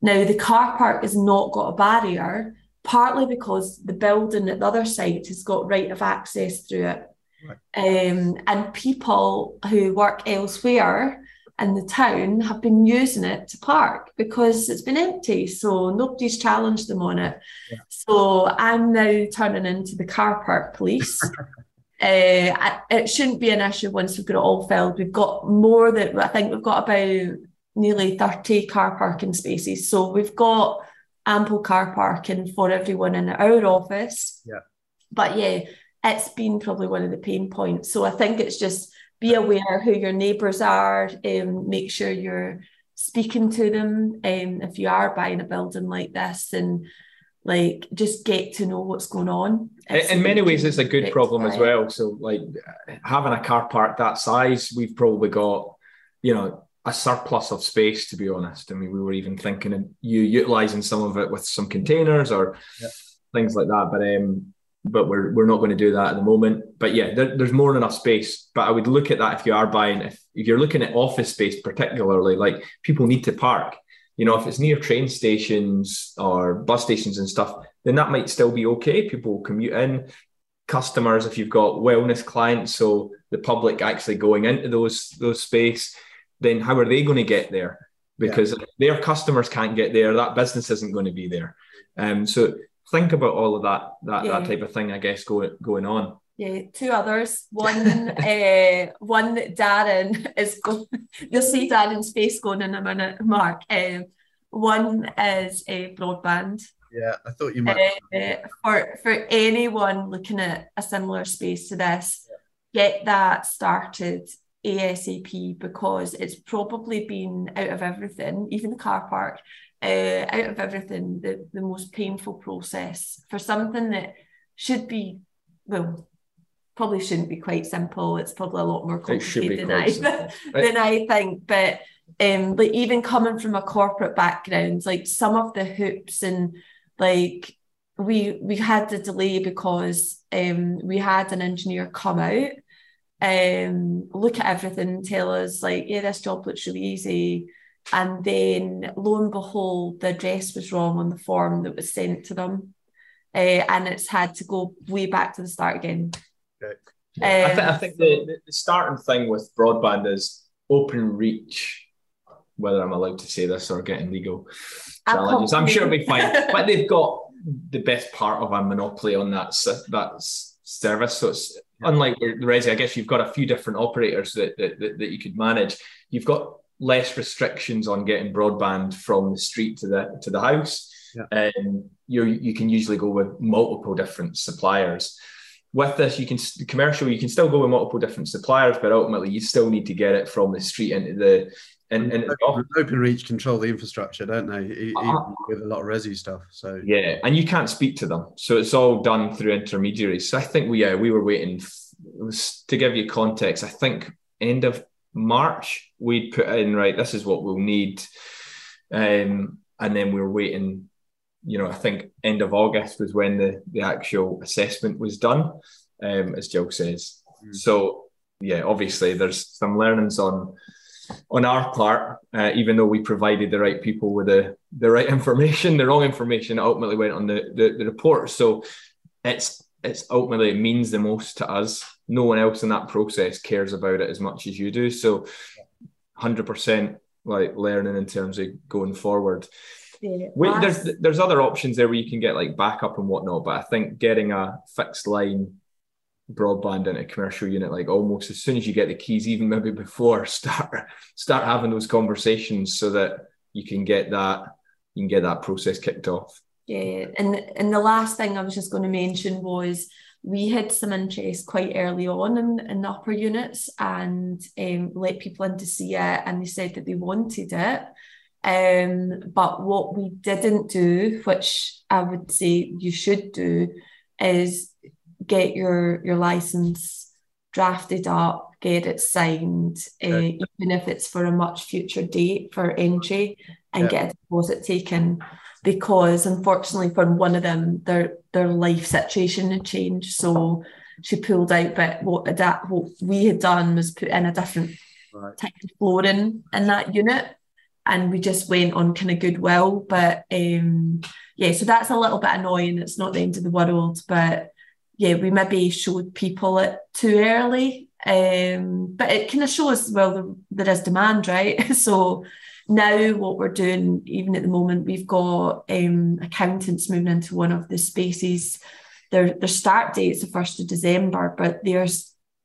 Now the car park has not got a barrier, partly because the building at the other site has got right of access through it. Right. Um, and people who work elsewhere in the town have been using it to park because it's been empty. So nobody's challenged them on it. Yeah. So I'm now turning into the car park police. uh, it shouldn't be an issue once we've got it all filled. We've got more than I think we've got about nearly 30 car parking spaces. So we've got ample car parking for everyone in our office. Yeah. But yeah, it's been probably one of the pain points. So I think it's just be aware who your neighbours are, um, make sure you're speaking to them um, if you are buying a building like this and like just get to know what's going on. It's in many ways, it's a good problem as well. So, like having a car park that size, we've probably got, you know, a surplus of space. To be honest, I mean, we were even thinking of you utilizing some of it with some containers or things like that. But um, but we're we're not going to do that at the moment. But yeah, there, there's more than enough space. But I would look at that if you are buying, if, if you're looking at office space particularly, like people need to park. You know, if it's near train stations or bus stations and stuff, then that might still be okay. People commute in. Customers, if you've got wellness clients, so the public actually going into those those space, then how are they going to get there? Because yeah. their customers can't get there, that business isn't going to be there. Um, so think about all of that that, yeah. that type of thing, I guess, going going on. Yeah, two others. One, uh, one that Darren is going. You'll see Darren's face going in a minute, Mark. Um, one is a uh, broadband. Yeah, I thought you might. Uh, for for anyone looking at a similar space to this, yeah. get that started ASAP because it's probably been out of everything, even the car park uh, out of everything, the, the most painful process for something that should be, well, probably shouldn't be quite simple. It's probably a lot more complicated than I, than I think. But um, like even coming from a corporate background, like some of the hoops and like we we had the delay because um, we had an engineer come out um look at everything tell us like yeah this job looks really easy and then lo and behold, the address was wrong on the form that was sent to them. Uh, and it's had to go way back to the start again. Okay. Um, I, th- I, think the, the starting thing with broadband is Openreach. Whether I'm allowed to say this or getting legal challenges, I'm sure it'll be fine. but they've got the best part of a monopoly on that that service. So it's unlike the Resi. I guess you've got a few different operators that, that, that, that you could manage. You've got less restrictions on getting broadband from the street to the to the house. Yeah. Um, you you can usually go with multiple different suppliers. With this, you can commercial. You can still go with multiple different suppliers, but ultimately, you still need to get it from the street into the and, and Openreach control the infrastructure, don't they? Uh, with a lot of resi stuff. So yeah, and you can't speak to them, so it's all done through intermediaries. So I think we yeah we were waiting to give you context. I think end of March we'd put in right. This is what we'll need, um, and then we were waiting. You know, I think end of August was when the the actual assessment was done, um, as Jill says. Mm. So yeah, obviously there's some learnings on on our part, uh, even though we provided the right people with the, the right information, the wrong information ultimately went on the, the, the report. So it's it's ultimately it means the most to us. No one else in that process cares about it as much as you do. So, hundred percent like learning in terms of going forward. Yeah, Wait, there's there's other options there where you can get like backup and whatnot, but I think getting a fixed line broadband in a commercial unit like almost as soon as you get the keys even maybe before start start having those conversations so that you can get that you can get that process kicked off yeah and and the last thing i was just going to mention was we had some interest quite early on in, in the upper units and um, let people in to see it and they said that they wanted it. Um, but what we didn't do which i would say you should do is get your your license drafted up, get it signed, uh, even if it's for a much future date for entry, and yeah. get a deposit taken. Because unfortunately, for one of them, their their life situation had changed, so she pulled out. But what adapt what we had done was put in a different right. type of flooring in that unit, and we just went on kind of goodwill. But um, yeah, so that's a little bit annoying. It's not the end of the world, but yeah, we maybe showed people it too early. Um, but it kind of shows well there, there is demand, right? so now what we're doing, even at the moment, we've got um, accountants moving into one of the spaces. Their their start date is the first of December, but they're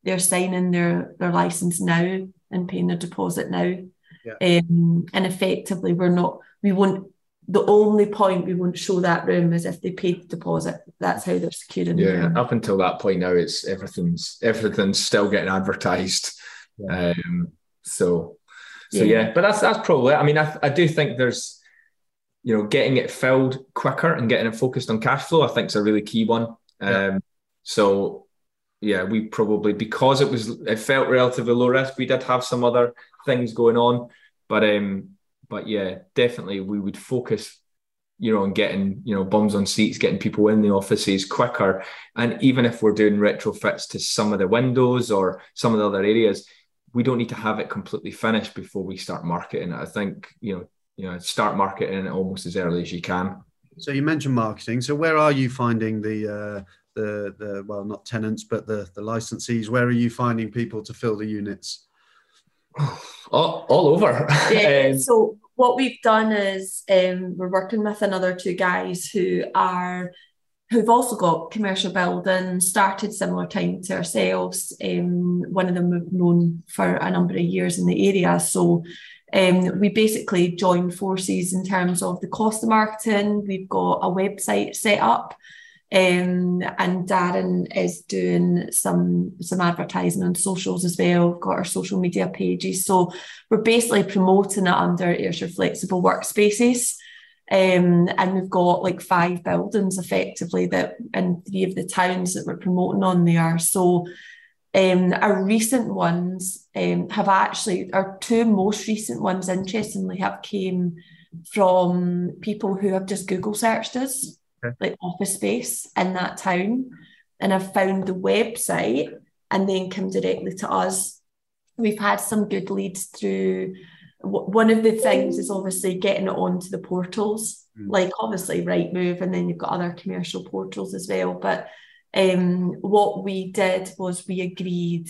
they're signing their their license now and paying their deposit now. Yeah. Um, and effectively, we're not we won't the only point we won't show that room is if they paid the deposit. That's how they're securing. Yeah, the up until that point now, it's everything's everything's still getting advertised. Yeah. Um, so, so yeah. yeah. but that's that's probably. I mean, I, I do think there's, you know, getting it filled quicker and getting it focused on cash flow. I think is a really key one. Yeah. Um, so yeah, we probably because it was it felt relatively low risk. We did have some other things going on, but um, but yeah, definitely we would focus you know, on getting, you know, bums on seats, getting people in the offices quicker. And even if we're doing retrofits to some of the windows or some of the other areas, we don't need to have it completely finished before we start marketing it. I think, you know, you know, start marketing it almost as early as you can. So you mentioned marketing. So where are you finding the uh, the the well, not tenants, but the the licensees? Where are you finding people to fill the units? all, all over. Yeah. um, so what we've done is um, we're working with another two guys who are who've also got commercial buildings, started similar time to ourselves. Um, one of them we've known for a number of years in the area. So um, we basically joined forces in terms of the cost of marketing. We've got a website set up um, and Darren is doing some some advertising on socials as well. We've got our social media pages. So we're basically promoting it under Ayrshire Flexible Workspaces. Um, and we've got like five buildings effectively that in three of the towns that we're promoting on there. So um, our recent ones um, have actually our two most recent ones interestingly have came from people who have just Google searched us okay. like office space in that town. And I've found the website and then come directly to us. We've had some good leads through. One of the things is obviously getting it onto the portals, mm. like obviously Rightmove, and then you've got other commercial portals as well. But um, what we did was we agreed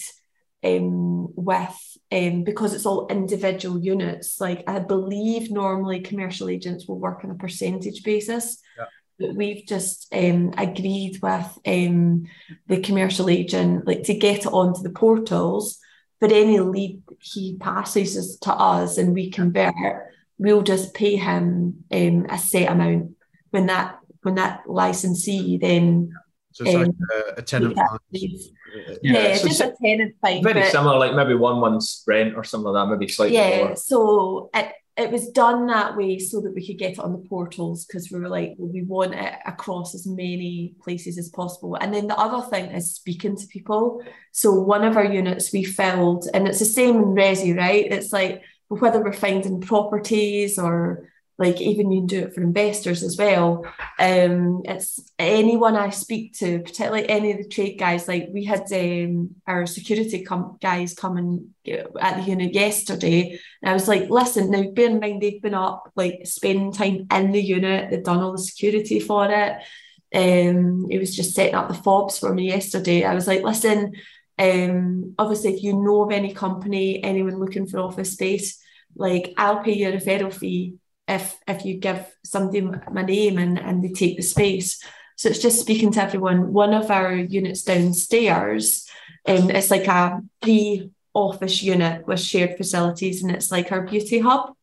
um, with um, because it's all individual units. Like I believe normally commercial agents will work on a percentage basis. Yeah we've just um, agreed with um, the commercial agent like to get it onto the portals but any lead he passes us to us and we convert, we'll just pay him um, a set amount when that when that licensee then. So it's um, like a, a tenant Yeah, yeah so just a tenant fine. Very similar, like maybe one month's rent or something like that, maybe slightly yeah, more. so it, it was done that way so that we could get it on the portals because we were like, well, we want it across as many places as possible. And then the other thing is speaking to people. So one of our units we filled, and it's the same in Resi, right? It's like whether we're finding properties or like even you can do it for investors as well. Um, it's anyone I speak to, particularly any of the trade guys. Like we had um, our security com- guys coming at the unit yesterday, and I was like, "Listen, now bear in mind they've been up, like spending time in the unit. They've done all the security for it. Um, it was just setting up the fobs for me yesterday. I was like, listen." Um, obviously, if you know of any company, anyone looking for office space, like I'll pay you a referral fee if if you give somebody my name and, and they take the space. So it's just speaking to everyone. One of our units downstairs, um, it's like a pre-office unit with shared facilities, and it's like our beauty hub.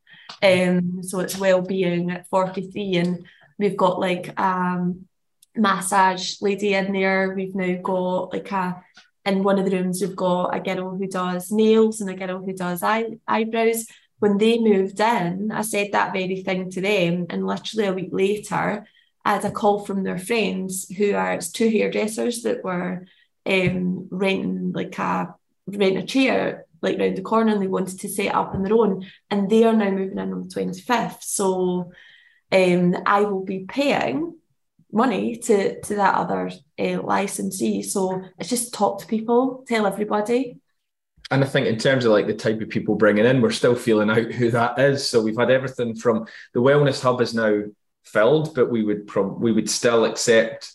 Um, so it's well-being at 43, and we've got like um massage lady in there. We've now got like a in one of the rooms we've got a girl who does nails and a girl who does eye, eyebrows when they moved in, I said that very thing to them. And literally a week later, I had a call from their friends who are it's two hairdressers that were um, renting like a rent a chair like round the corner and they wanted to set up on their own. And they are now moving in on the 25th. So um, I will be paying money to to that other uh, licensee. So it's just talk to people, tell everybody and I think in terms of like the type of people bringing in, we're still feeling out who that is. So we've had everything from the wellness hub is now filled, but we would prob- we would still accept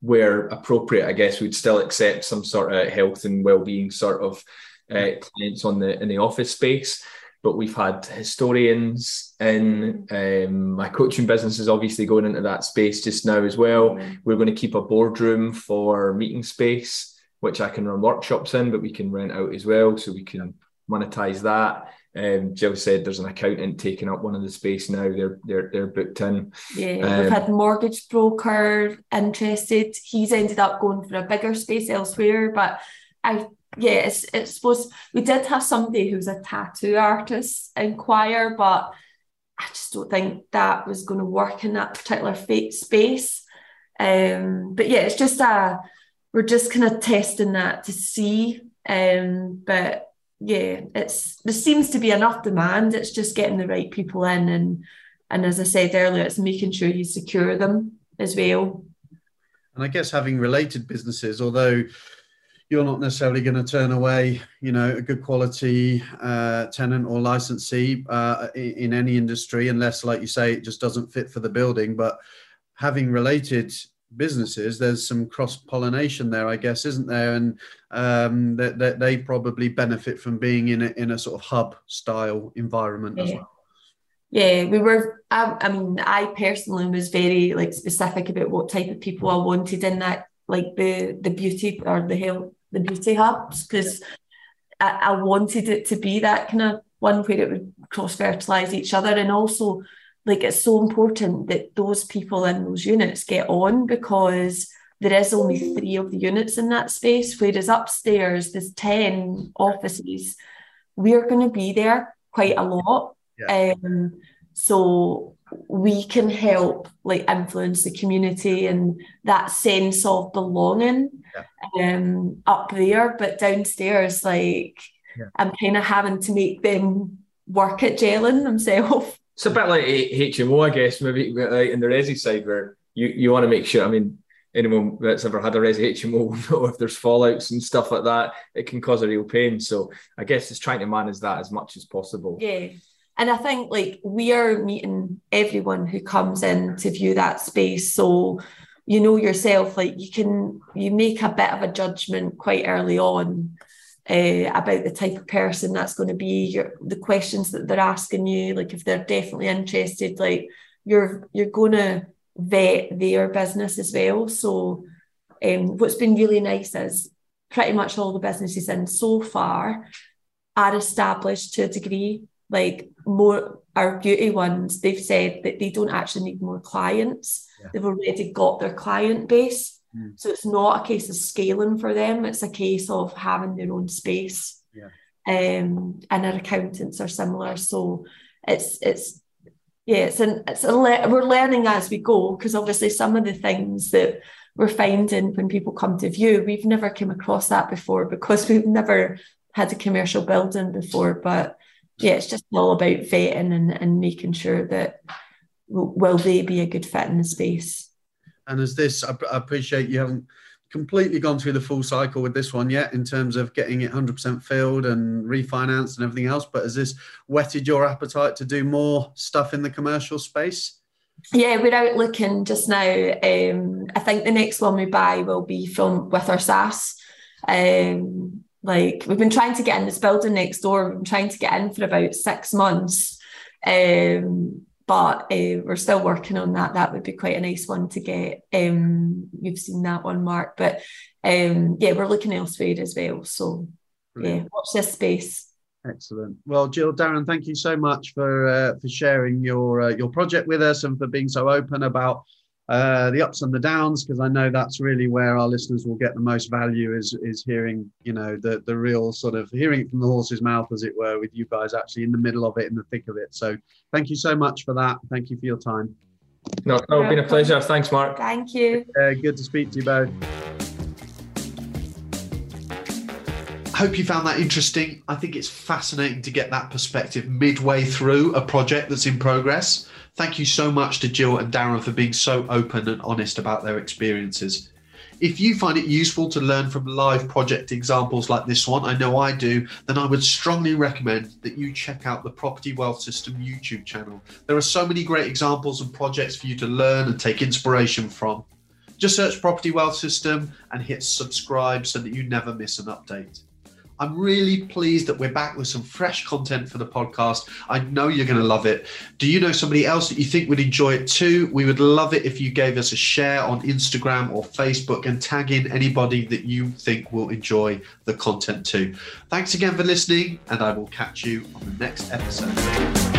where appropriate. I guess we'd still accept some sort of health and well-being sort of uh, clients on the in the office space. But we've had historians in um, my coaching business is obviously going into that space just now as well. We're going to keep a boardroom for meeting space which I can run workshops in, but we can rent out as well, so we can monetize that. Um, Jill said there's an accountant taking up one of the space now. They're they're they're booked in. Yeah, um, we've had mortgage broker interested. He's ended up going for a bigger space elsewhere, but I yeah, it's it's supposed we did have somebody who's a tattoo artist inquire, but I just don't think that was going to work in that particular space. Um, but yeah, it's just a we're just kind of testing that to see. Um, but yeah, it's there seems to be enough demand. It's just getting the right people in, and and as I said earlier, it's making sure you secure them as well. And I guess having related businesses, although you're not necessarily going to turn away, you know, a good quality uh, tenant or licensee uh, in, in any industry, unless, like you say, it just doesn't fit for the building. But having related businesses, there's some cross pollination there, I guess, isn't there? And um, that, that they probably benefit from being in a, in a sort of hub style environment yeah. as well. Yeah, we were. I, I mean, I personally was very like specific about what type of people I wanted in that, like the the beauty or the health, the beauty hubs, because I, I wanted it to be that kind of one where it would cross fertilize each other, and also like it's so important that those people in those units get on because there is only three of the units in that space, whereas upstairs there's 10 offices. We're going to be there quite a lot. Yeah. Um, so we can help like influence the community and that sense of belonging yeah. um, up there. But downstairs, like yeah. I'm kind of having to make them work at gelling themselves. It's a bit like HMO, I guess, maybe like in the resi side where you, you want to make sure. I mean, anyone that's ever had a resi HMO will know if there's fallouts and stuff like that, it can cause a real pain. So I guess it's trying to manage that as much as possible. Yeah. And I think like we are meeting everyone who comes in to view that space. So you know yourself, like you can you make a bit of a judgment quite early on uh, about the type of person that's going to be your, the questions that they're asking you like if they're definitely interested like you're you're going to vet their business as well so um, what's been really nice is pretty much all the businesses in so far are established to a degree. Like more our beauty ones, they've said that they don't actually need more clients. Yeah. They've already got their client base. Mm. So it's not a case of scaling for them, it's a case of having their own space. Yeah. Um, and our accountants are similar. So it's it's yeah, it's an it's a le- we're learning as we go because obviously some of the things that we're finding when people come to view, we've never come across that before because we've never had a commercial building before. But yeah, it's just all about vetting and, and making sure that will they be a good fit in the space. And as this, I, I appreciate you haven't completely gone through the full cycle with this one yet in terms of getting it 100% filled and refinanced and everything else. But has this whetted your appetite to do more stuff in the commercial space? Yeah, we're out looking just now. Um, I think the next one we buy will be from with our SSAS. Um, like we've been trying to get in this building next door. We've been trying to get in for about six months. Um, but uh, we're still working on that. That would be quite a nice one to get. Um, you've seen that one, Mark, but um, yeah, we're looking elsewhere as well. So Brilliant. yeah, watch this space. Excellent. Well, Jill, Darren, thank you so much for uh, for sharing your uh, your project with us and for being so open about uh, the ups and the downs because I know that's really where our listeners will get the most value is is hearing you know the the real sort of hearing it from the horse's mouth as it were with you guys actually in the middle of it in the thick of it. So thank you so much for that. Thank you for your time. No, no, it's been a pleasure. Thanks, Mark. Thank you. Uh, good to speak to you both. hope you found that interesting. I think it's fascinating to get that perspective midway through a project that's in progress. Thank you so much to Jill and Darren for being so open and honest about their experiences. If you find it useful to learn from live project examples like this one, I know I do, then I would strongly recommend that you check out the Property Wealth System YouTube channel. There are so many great examples and projects for you to learn and take inspiration from. Just search Property Wealth System and hit subscribe so that you never miss an update. I'm really pleased that we're back with some fresh content for the podcast. I know you're going to love it. Do you know somebody else that you think would enjoy it too? We would love it if you gave us a share on Instagram or Facebook and tag in anybody that you think will enjoy the content too. Thanks again for listening, and I will catch you on the next episode.